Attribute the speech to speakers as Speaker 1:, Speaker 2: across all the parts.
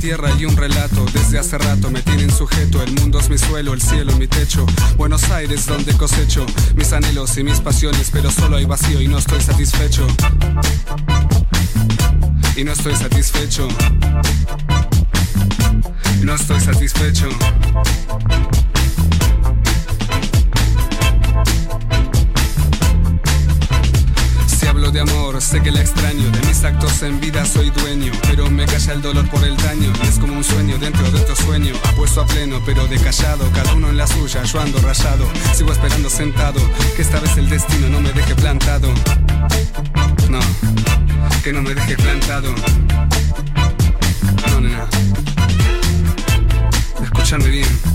Speaker 1: Tierra y un relato. Desde hace rato me tienen sujeto. El mundo es mi suelo, el cielo mi techo. Buenos Aires donde cosecho mis anhelos y mis pasiones, pero solo hay vacío y no estoy satisfecho. Y no estoy satisfecho. No estoy satisfecho. Sé que la extraño. De mis actos en vida soy dueño, pero me calla el dolor por el daño. es como un sueño dentro de otro sueño. Apuesto a pleno, pero de callado. Cada uno en la suya, yo ando rayado. Sigo esperando sentado, que esta vez el destino no me deje plantado. No, que no me deje plantado. No, nena. Escúchame bien.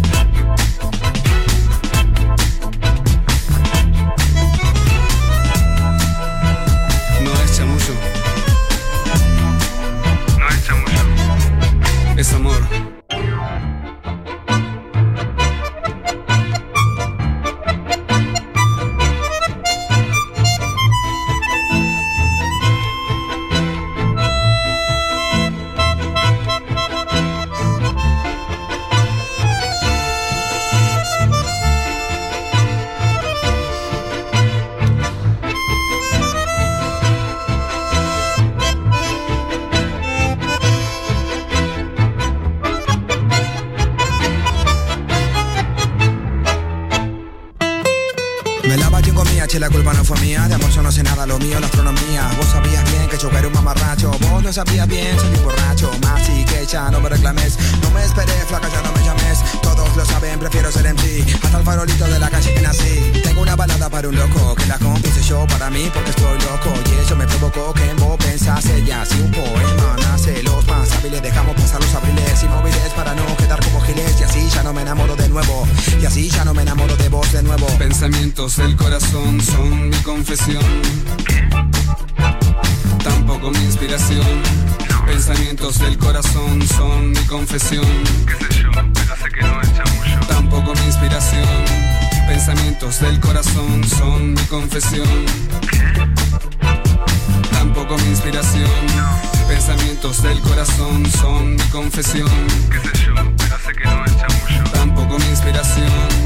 Speaker 1: fue de amor yo no sé nada, lo mío la astronomía.
Speaker 2: Vos sabías sabía bien, soy un borracho más y que ya no me reclames. No me esperé, flaca, ya no me llames. Todos lo saben, prefiero ser MC. Hasta el farolito de la calle que nací. Tengo una balada para un loco que la compuse yo para mí porque estoy loco. Y eso me provocó que en vos pensase ya. Si un poema nace, los más hábiles dejamos pasar los abriles inmóviles para no quedar como giles. Y así ya no me enamoro de nuevo. Y así ya no me enamoro de vos de nuevo.
Speaker 1: Pensamientos del corazón son mi confesión tampoco mi inspiración. Pensamientos del corazón son mi confesión.
Speaker 3: ¿Qué sé yo? Pero sé que no es chamullo.
Speaker 1: Tampoco mi inspiración. Pensamientos del corazón son mi confesión. Tampoco mi inspiración. Pensamientos del corazón son mi confesión.
Speaker 3: ¿Qué sé yo? Pero sé que no es chamullo.
Speaker 1: Tampoco mi inspiración.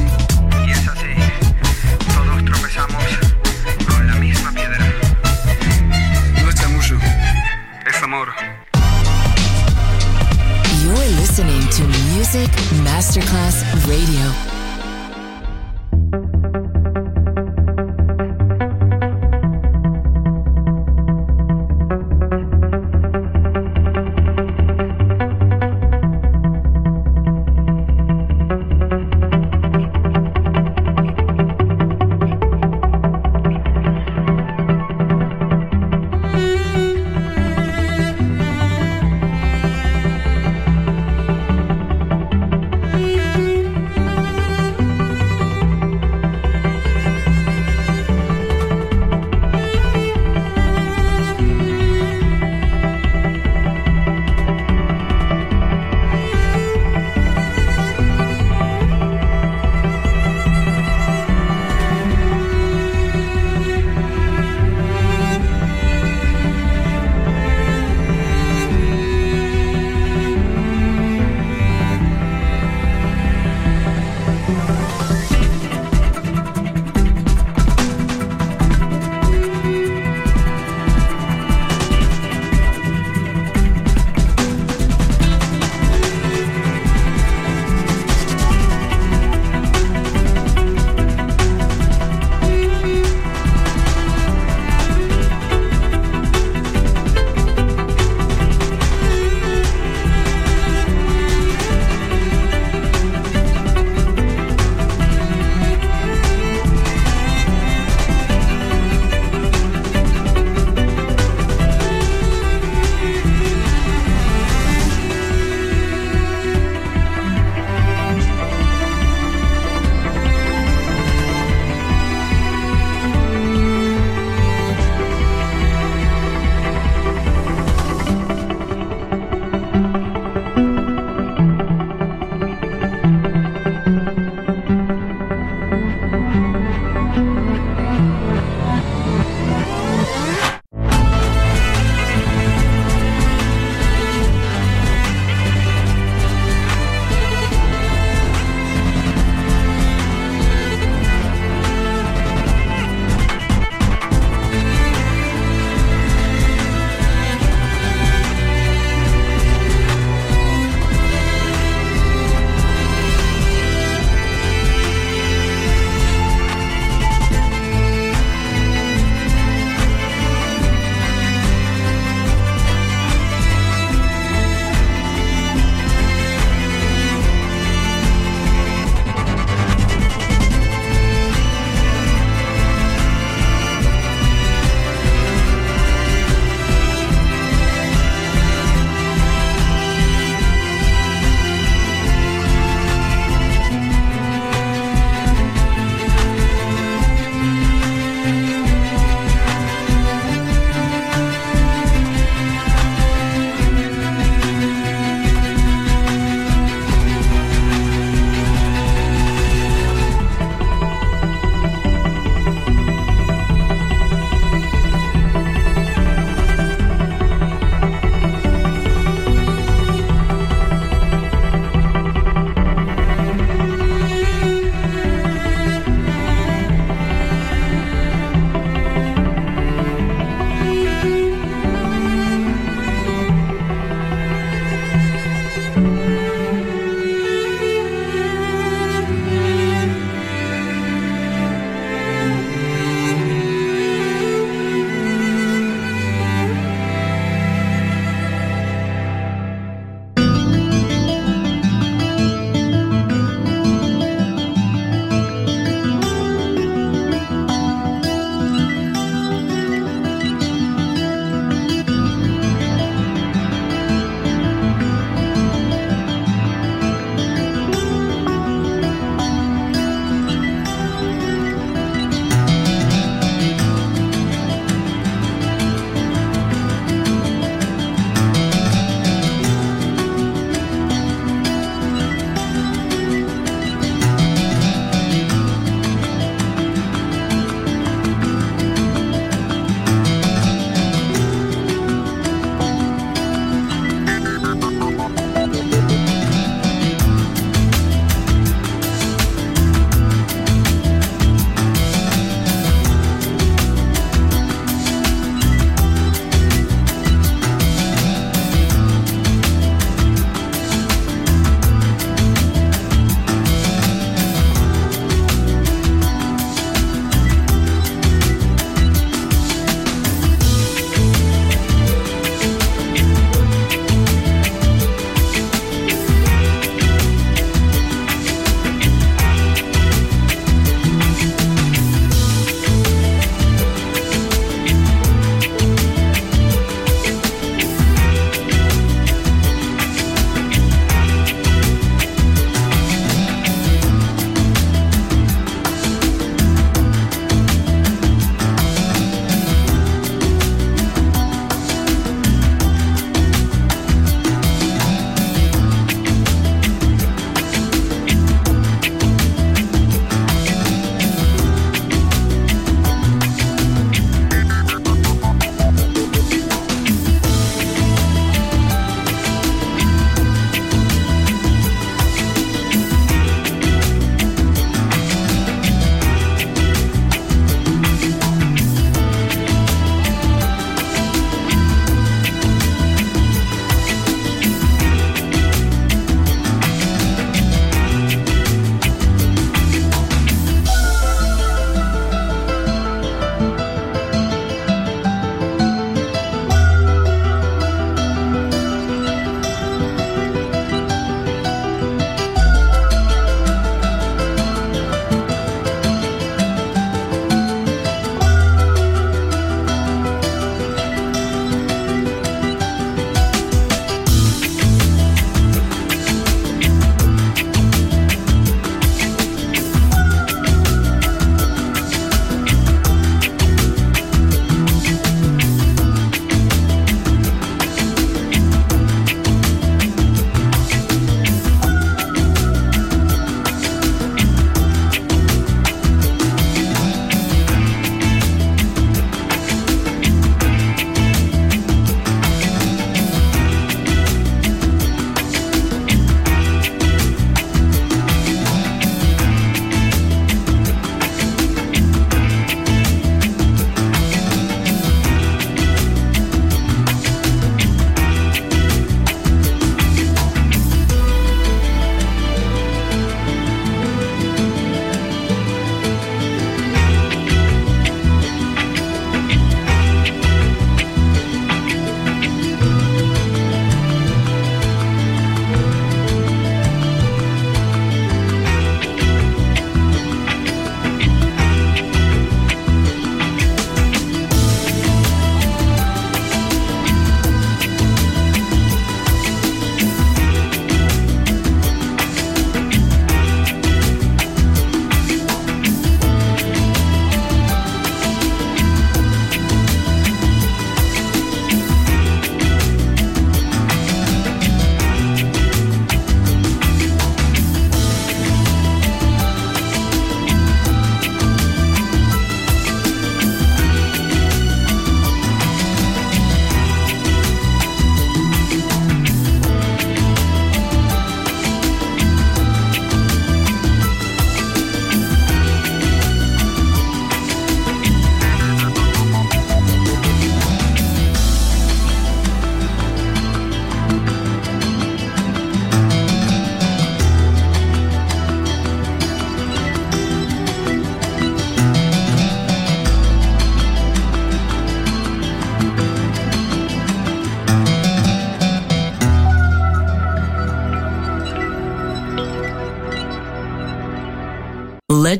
Speaker 3: Amor.
Speaker 4: You're listening to Music Masterclass Radio.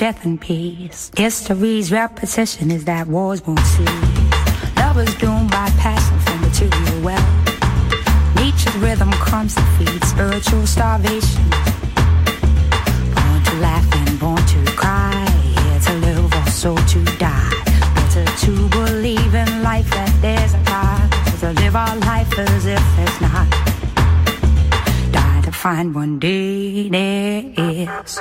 Speaker 5: Death and peace. History's repetition is that wars won't cease. Love is doomed by passion for material wealth. Nature's rhythm comes to feed spiritual starvation. Born to laugh and born to cry. Here to live, also to die. Better to believe in life that there's a God. To live our life as if there's not. Die to find one day there is.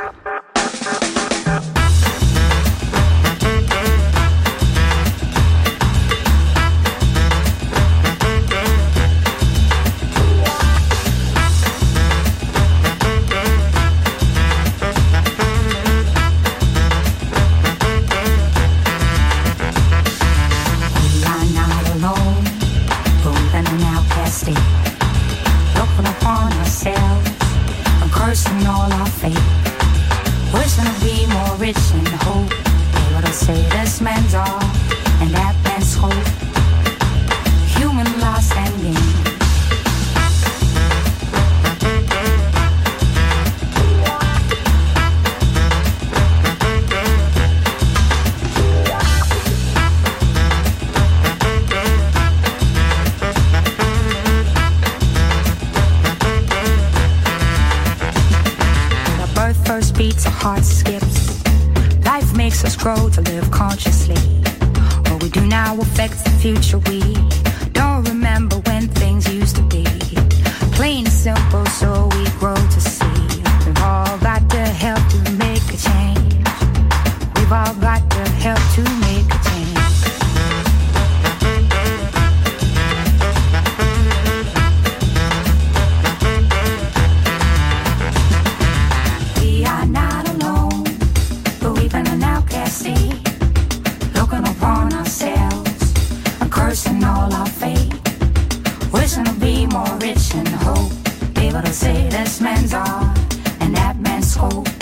Speaker 5: In hope. Able to say this man's all, and that man's hope.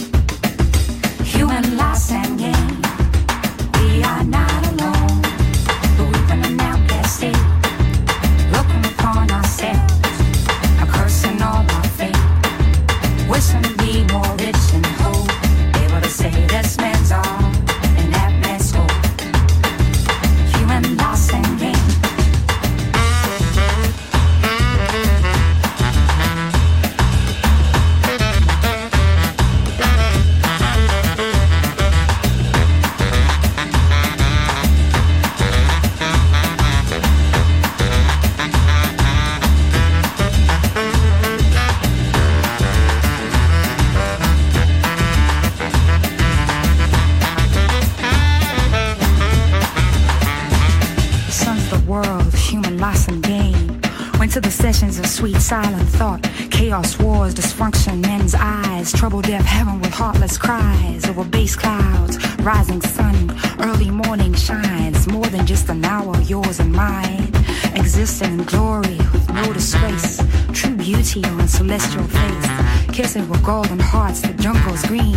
Speaker 5: Silent thought. Chaos, wars, dysfunction, men's eyes. Trouble, death, heaven with heartless cries. Over base clouds, rising sun, early morning shines. More than just an hour, yours and mine. Existing in glory with no disgrace. True beauty on celestial face. Kissing with golden hearts, the jungle's green.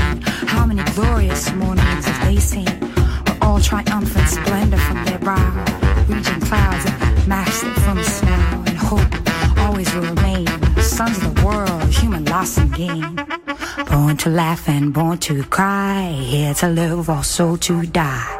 Speaker 5: How many glorious mornings have they seen? With all triumphant splendor from their brow. Reaching clouds of master from smile and hope always will remain. Sons of the world, human loss and gain. Born to laugh and born to cry. Here to live, also to die.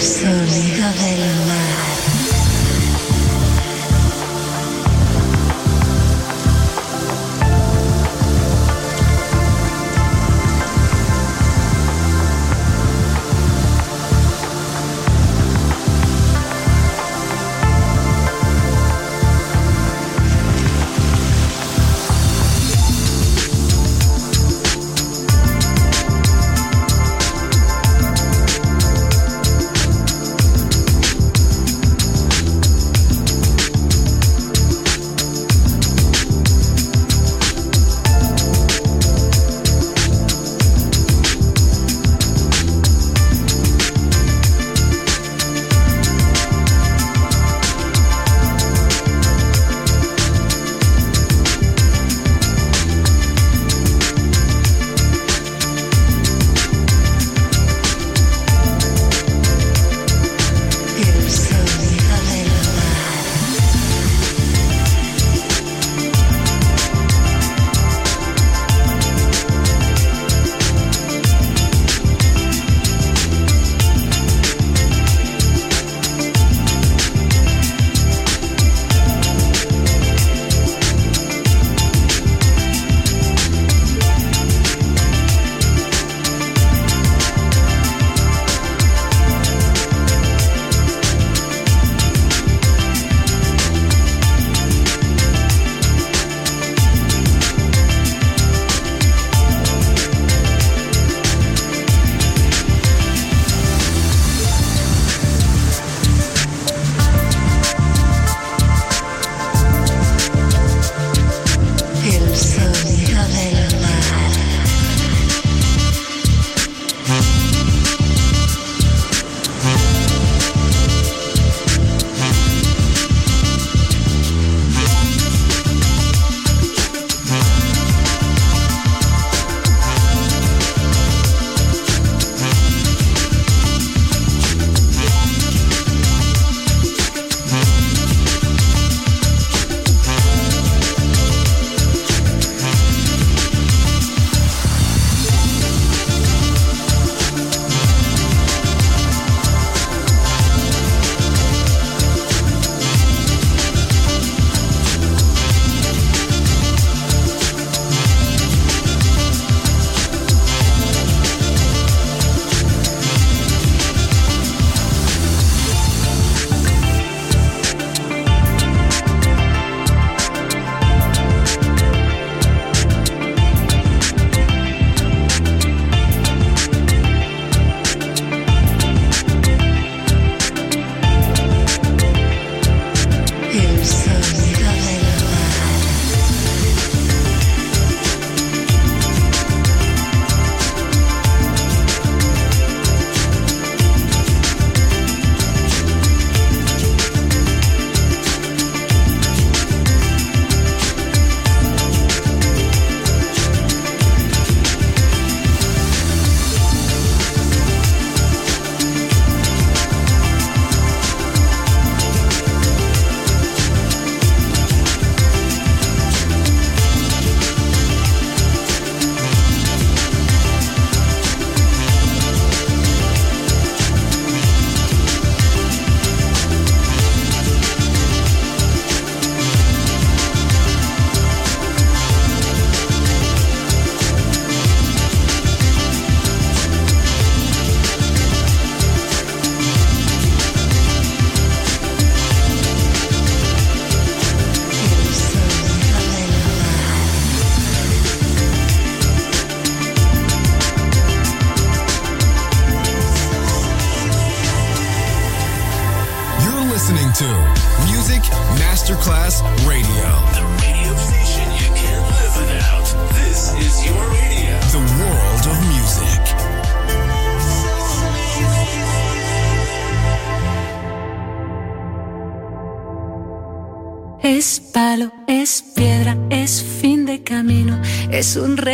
Speaker 6: so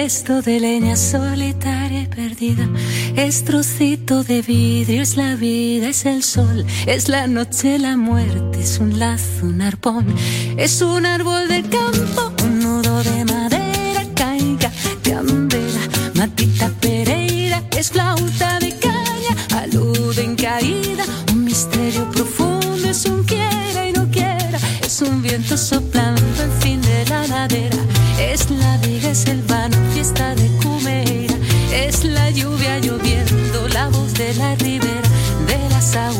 Speaker 6: resto de leña solitaria y perdida. Es trocito de vidrio, es la vida, es el sol, es la noche, la muerte, es un lazo, un arpón, es un árbol del campo, un nudo de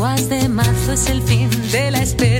Speaker 6: aguas de marzo es el fin de la espera.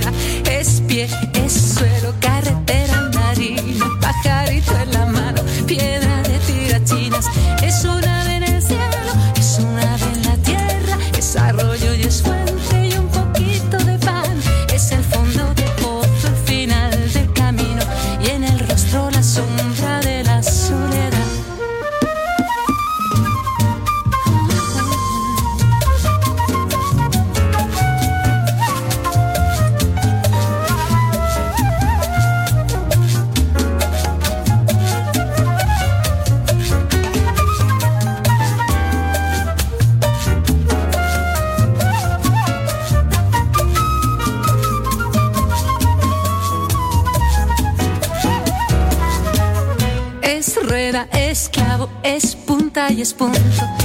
Speaker 6: tienes punto